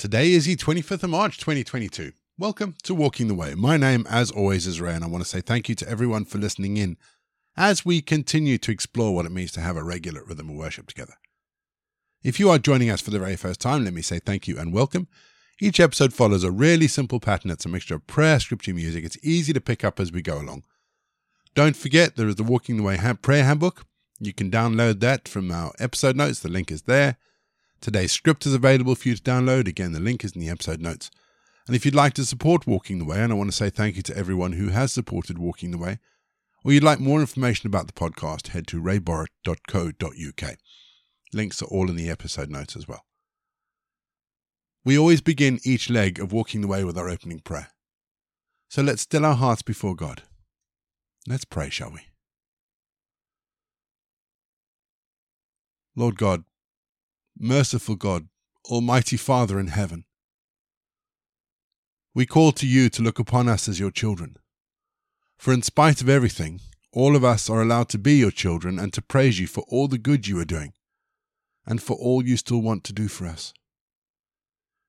Today is the 25th of March 2022. Welcome to Walking the Way. My name, as always, is Ray, and I want to say thank you to everyone for listening in as we continue to explore what it means to have a regular rhythm of worship together. If you are joining us for the very first time, let me say thank you and welcome. Each episode follows a really simple pattern. It's a mixture of prayer, scripture, music. It's easy to pick up as we go along. Don't forget, there is the Walking the Way prayer handbook. You can download that from our episode notes. The link is there. Today's script is available for you to download. Again, the link is in the episode notes. And if you'd like to support Walking the Way, and I want to say thank you to everyone who has supported Walking the Way, or you'd like more information about the podcast, head to rayborrett.co.uk. Links are all in the episode notes as well. We always begin each leg of Walking the Way with our opening prayer. So let's still our hearts before God. Let's pray, shall we? Lord God, merciful God, Almighty Father in heaven. We call to you to look upon us as your children. For in spite of everything, all of us are allowed to be your children and to praise you for all the good you are doing, and for all you still want to do for us.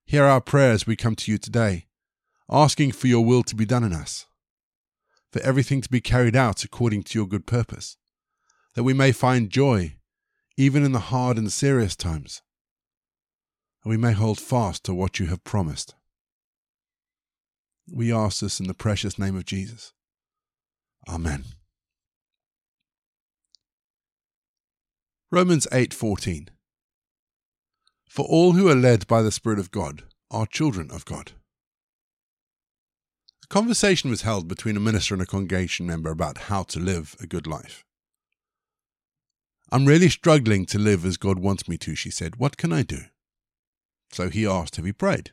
Hear our prayers we come to you today, asking for your will to be done in us, for everything to be carried out according to your good purpose, that we may find joy even in the hard and serious times, and we may hold fast to what you have promised. We ask this in the precious name of Jesus. Amen. Romans 8:14 For all who are led by the Spirit of God are children of God. A conversation was held between a minister and a congregation member about how to live a good life. I'm really struggling to live as God wants me to, she said. What can I do? So he asked, Have you prayed?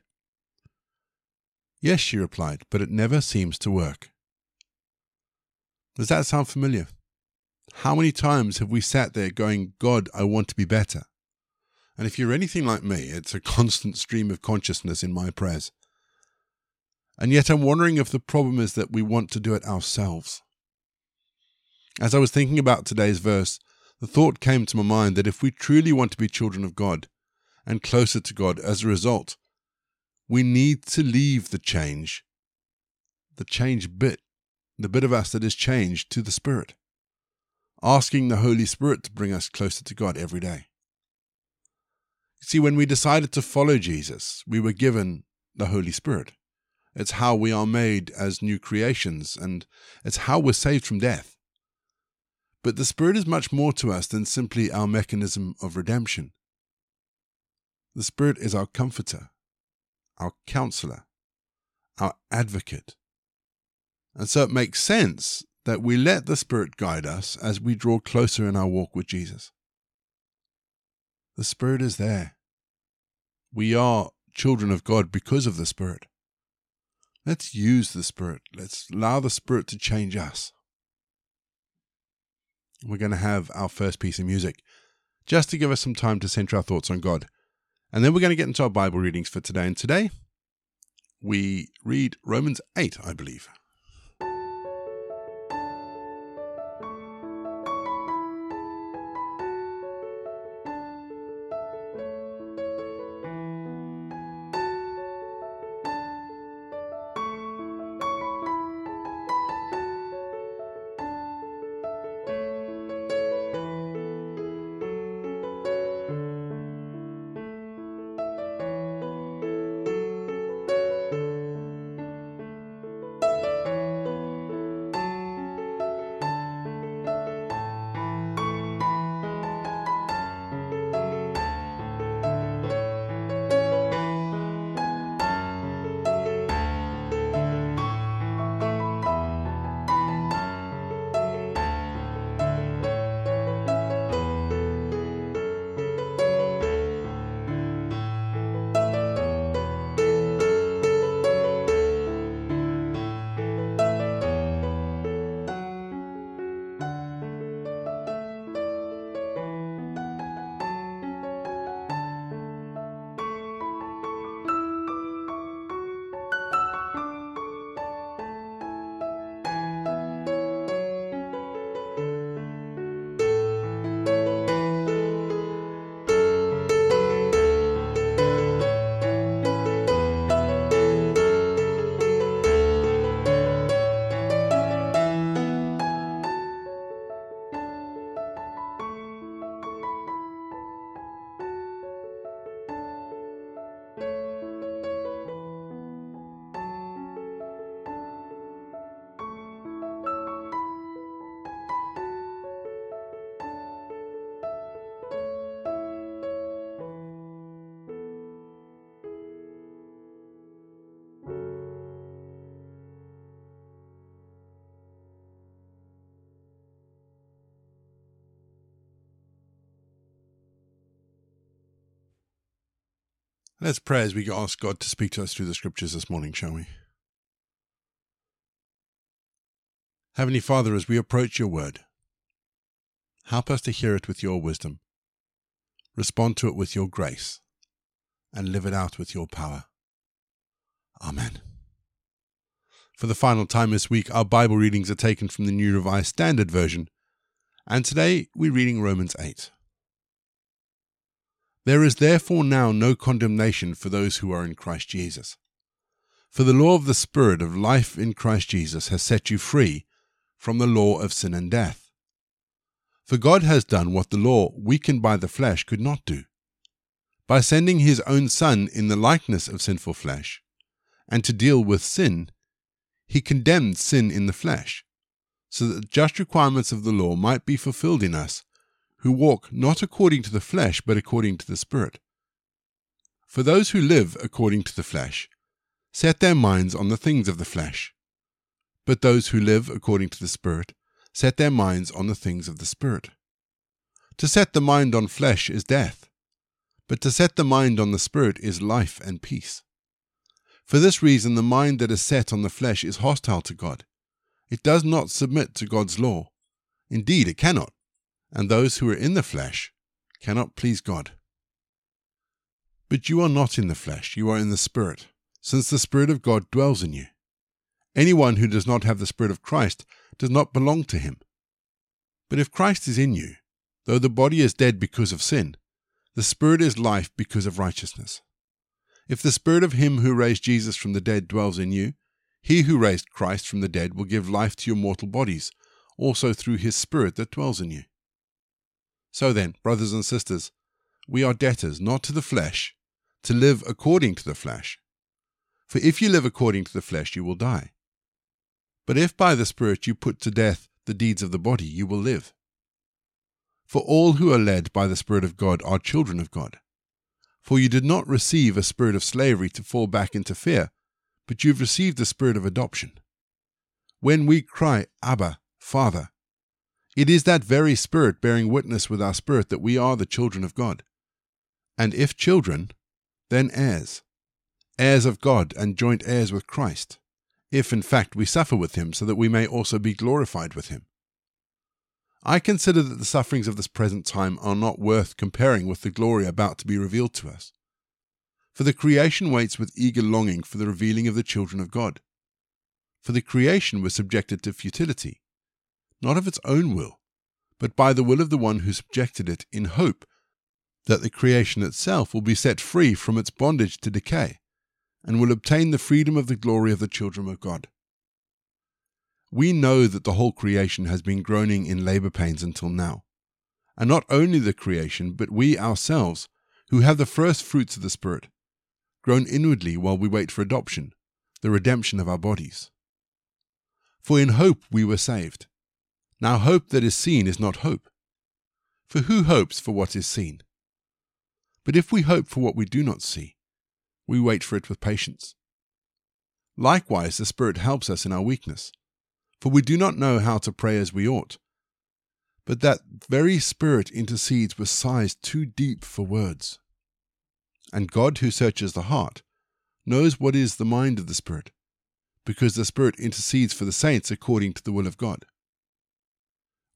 Yes, she replied, but it never seems to work. Does that sound familiar? How many times have we sat there going, God, I want to be better? And if you're anything like me, it's a constant stream of consciousness in my prayers. And yet I'm wondering if the problem is that we want to do it ourselves. As I was thinking about today's verse, the thought came to my mind that if we truly want to be children of God and closer to God as a result, we need to leave the change, the change bit, the bit of us that is changed to the Spirit, asking the Holy Spirit to bring us closer to God every day. See, when we decided to follow Jesus, we were given the Holy Spirit. It's how we are made as new creations, and it's how we're saved from death. But the Spirit is much more to us than simply our mechanism of redemption. The Spirit is our comforter, our counselor, our advocate. And so it makes sense that we let the Spirit guide us as we draw closer in our walk with Jesus. The Spirit is there. We are children of God because of the Spirit. Let's use the Spirit. Let's allow the Spirit to change us we're going to have our first piece of music just to give us some time to center our thoughts on God. And then we're going to get into our Bible readings for today. And today we read Romans 8, I believe. Let's pray as we ask God to speak to us through the scriptures this morning, shall we? Heavenly Father, as we approach your word, help us to hear it with your wisdom, respond to it with your grace, and live it out with your power. Amen. For the final time this week, our Bible readings are taken from the New Revised Standard Version, and today we're reading Romans 8. There is therefore now no condemnation for those who are in Christ Jesus. For the law of the Spirit of life in Christ Jesus has set you free from the law of sin and death. For God has done what the law, weakened by the flesh, could not do. By sending his own Son in the likeness of sinful flesh, and to deal with sin, he condemned sin in the flesh, so that the just requirements of the law might be fulfilled in us, who walk not according to the flesh, but according to the Spirit. For those who live according to the flesh set their minds on the things of the flesh but those who live according to the Spirit set their minds on the things of the Spirit. To set the mind on flesh is death, but to set the mind on the Spirit is life and peace. For this reason, the mind that is set on the flesh is hostile to God. It does not submit to God's law. Indeed, it cannot, and those who are in the flesh cannot please God. But you are not in the flesh, you are in the Spirit, since the Spirit of God dwells in you. Anyone who does not have the Spirit of Christ does not belong to him. But if Christ is in you, though the body is dead because of sin, the Spirit is life because of righteousness. If the Spirit of him who raised Jesus from the dead dwells in you, he who raised Christ from the dead will give life to your mortal bodies, also through his Spirit that dwells in you. So then, brothers and sisters, we are debtors not to the flesh, to live according to the flesh. For if you live according to the flesh, you will die. But if by the Spirit you put to death the deeds of the body, you will live. For all who are led by the Spirit of God are children of God. For you did not receive a spirit of slavery to fall back into fear, but you have received the spirit of adoption. When we cry, Abba, Father, it is that very Spirit bearing witness with our spirit that we are the children of God. And if children, then heirs, heirs of God and joint heirs with Christ if in fact we suffer with him, so that we may also be glorified with him. I consider that the sufferings of this present time are not worth comparing with the glory about to be revealed to us. For the creation waits with eager longing for the revealing of the children of God. For the creation was subjected to futility, not of its own will, but by the will of the one who subjected it, in hope that the creation itself will be set free from its bondage to decay and will obtain the freedom of the glory of the children of God. We know that the whole creation has been groaning in labor pains until now. And not only the creation, but we ourselves, who have the first fruits of the Spirit, groan inwardly while we wait for adoption, the redemption of our bodies. For in hope we were saved. Now hope that is seen is not hope. For who hopes for what is seen? But if we hope for what we do not see, we wait for it with patience. Likewise, the Spirit helps us in our weakness, for we do not know how to pray as we ought. But that very Spirit intercedes with sighs too deep for words. And God, who searches the heart, knows what is the mind of the Spirit, because the Spirit intercedes for the saints according to the will of God.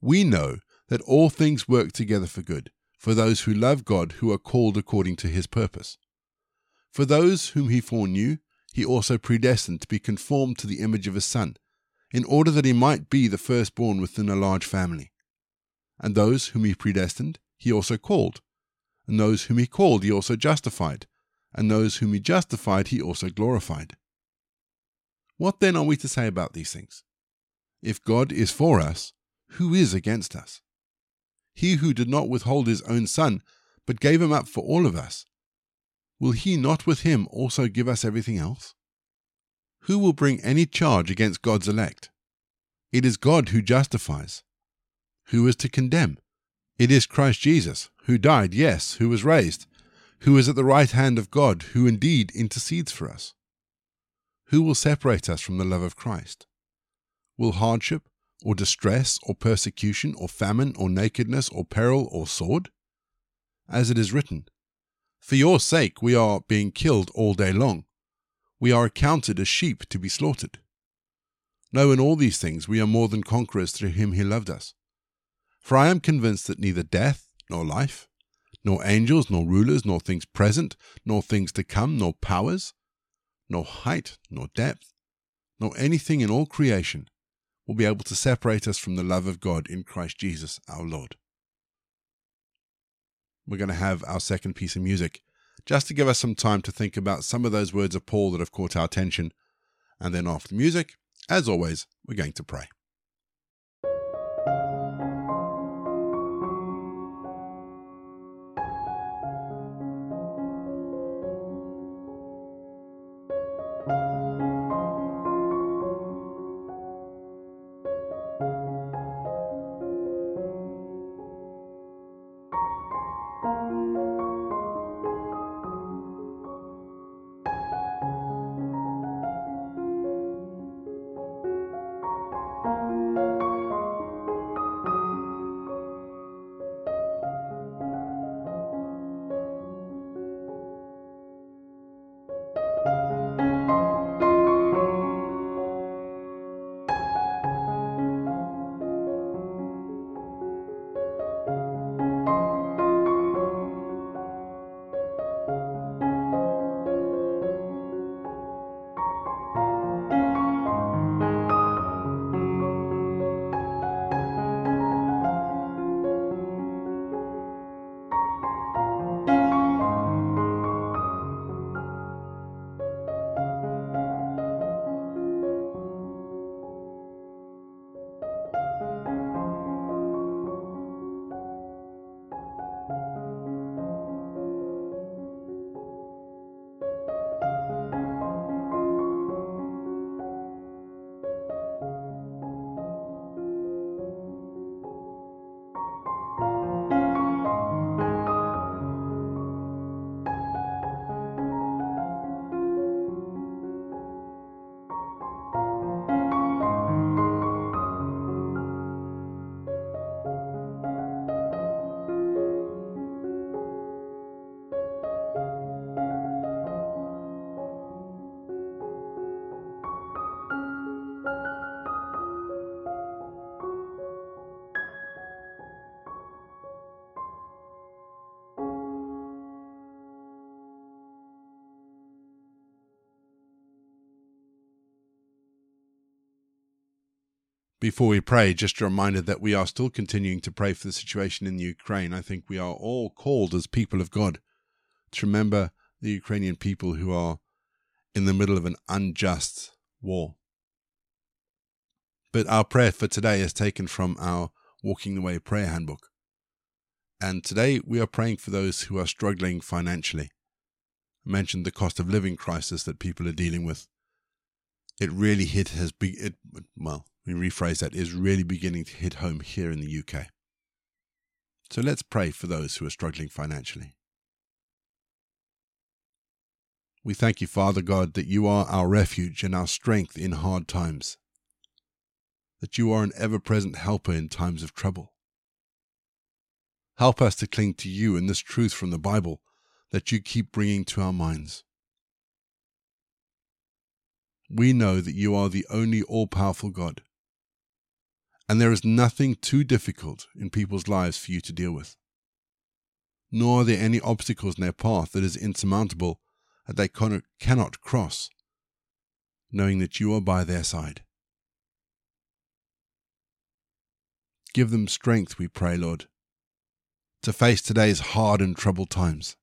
We know that all things work together for good, for those who love God, who are called according to his purpose. For those whom he foreknew, he also predestined to be conformed to the image of his Son, in order that he might be the firstborn within a large family. And those whom he predestined, he also called. And those whom he called, he also justified. And those whom he justified, he also glorified. What then are we to say about these things? If God is for us, who is against us? He who did not withhold his own Son, but gave him up for all of us, will he not with him also give us everything else? Who will bring any charge against God's elect? It is God who justifies. Who is to condemn? It is Christ Jesus, who died, yes, who was raised, who is at the right hand of God, who indeed intercedes for us. Who will separate us from the love of Christ? Will hardship, or distress, or persecution, or famine, or nakedness, or peril, or sword? As it is written, For your sake we are being killed all day long. We are accounted as sheep to be slaughtered. No, in all these things we are more than conquerors through him who loved us. For I am convinced that neither death, nor life, nor angels, nor rulers, nor things present, nor things to come, nor powers, nor height, nor depth, nor anything in all creation will be able to separate us from the love of God in Christ Jesus our Lord. We're going to have our second piece of music just to give us some time to think about some of those words of Paul that have caught our attention. And then after the music, as always, we're going to pray. Before we pray, just a reminder that we are still continuing to pray for the situation in Ukraine. I think we are all called as people of God to remember the Ukrainian people who are in the middle of an unjust war. But our prayer for today is taken from our Walking the Way prayer handbook. And today we are praying for those who are struggling financially. I mentioned the cost of living crisis that people are dealing with. It really hit has be it well, we rephrase that, is really beginning to hit home here in the UK. So let's pray for those who are struggling financially. We thank you, Father God, that you are our refuge and our strength in hard times, that you are an ever present helper in times of trouble. Help us to cling to you and this truth from the Bible that you keep bringing to our minds. We know that you are the only all powerful God and there is nothing too difficult in people's lives for you to deal with. Nor are there any obstacles in their path that is insurmountable that they cannot cross, knowing that you are by their side. Give them strength, we pray, Lord, to face today's hard and troubled times,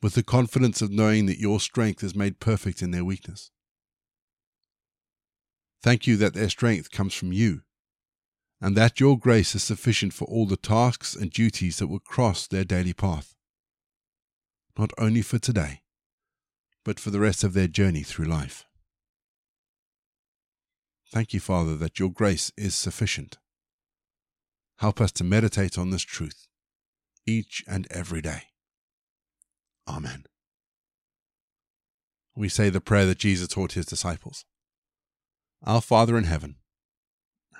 with the confidence of knowing that your strength is made perfect in their weakness. Thank you that their strength comes from you and that your grace is sufficient for all the tasks and duties that will cross their daily path, not only for today, but for the rest of their journey through life. Thank you, Father, that your grace is sufficient. Help us to meditate on this truth each and every day. Amen. We say the prayer that Jesus taught his disciples Our Father in heaven,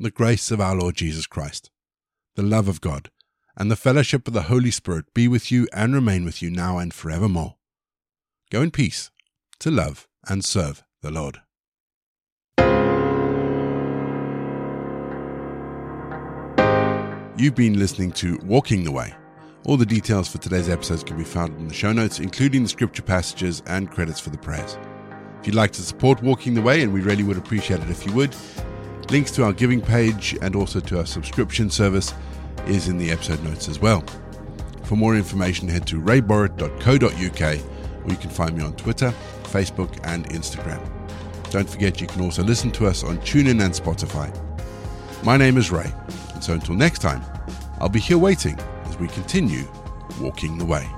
The grace of our Lord Jesus Christ, the love of God, and the fellowship of the Holy Spirit be with you and remain with you now and forevermore. Go in peace to love and serve the Lord. You've been listening to Walking the Way. All the details for today's episodes can be found in the show notes, including the scripture passages and credits for the prayers. If you'd like to support Walking the Way, and we really would appreciate it if you would, links to our giving page and also to our subscription service is in the episode notes as well. For more information, head to rayborrett.co.uk or you can find me on Twitter, Facebook, and Instagram. Don't forget you can also listen to us on TuneIn and Spotify. My name is Ray, and so until next time, I'll be here waiting as we continue walking the way.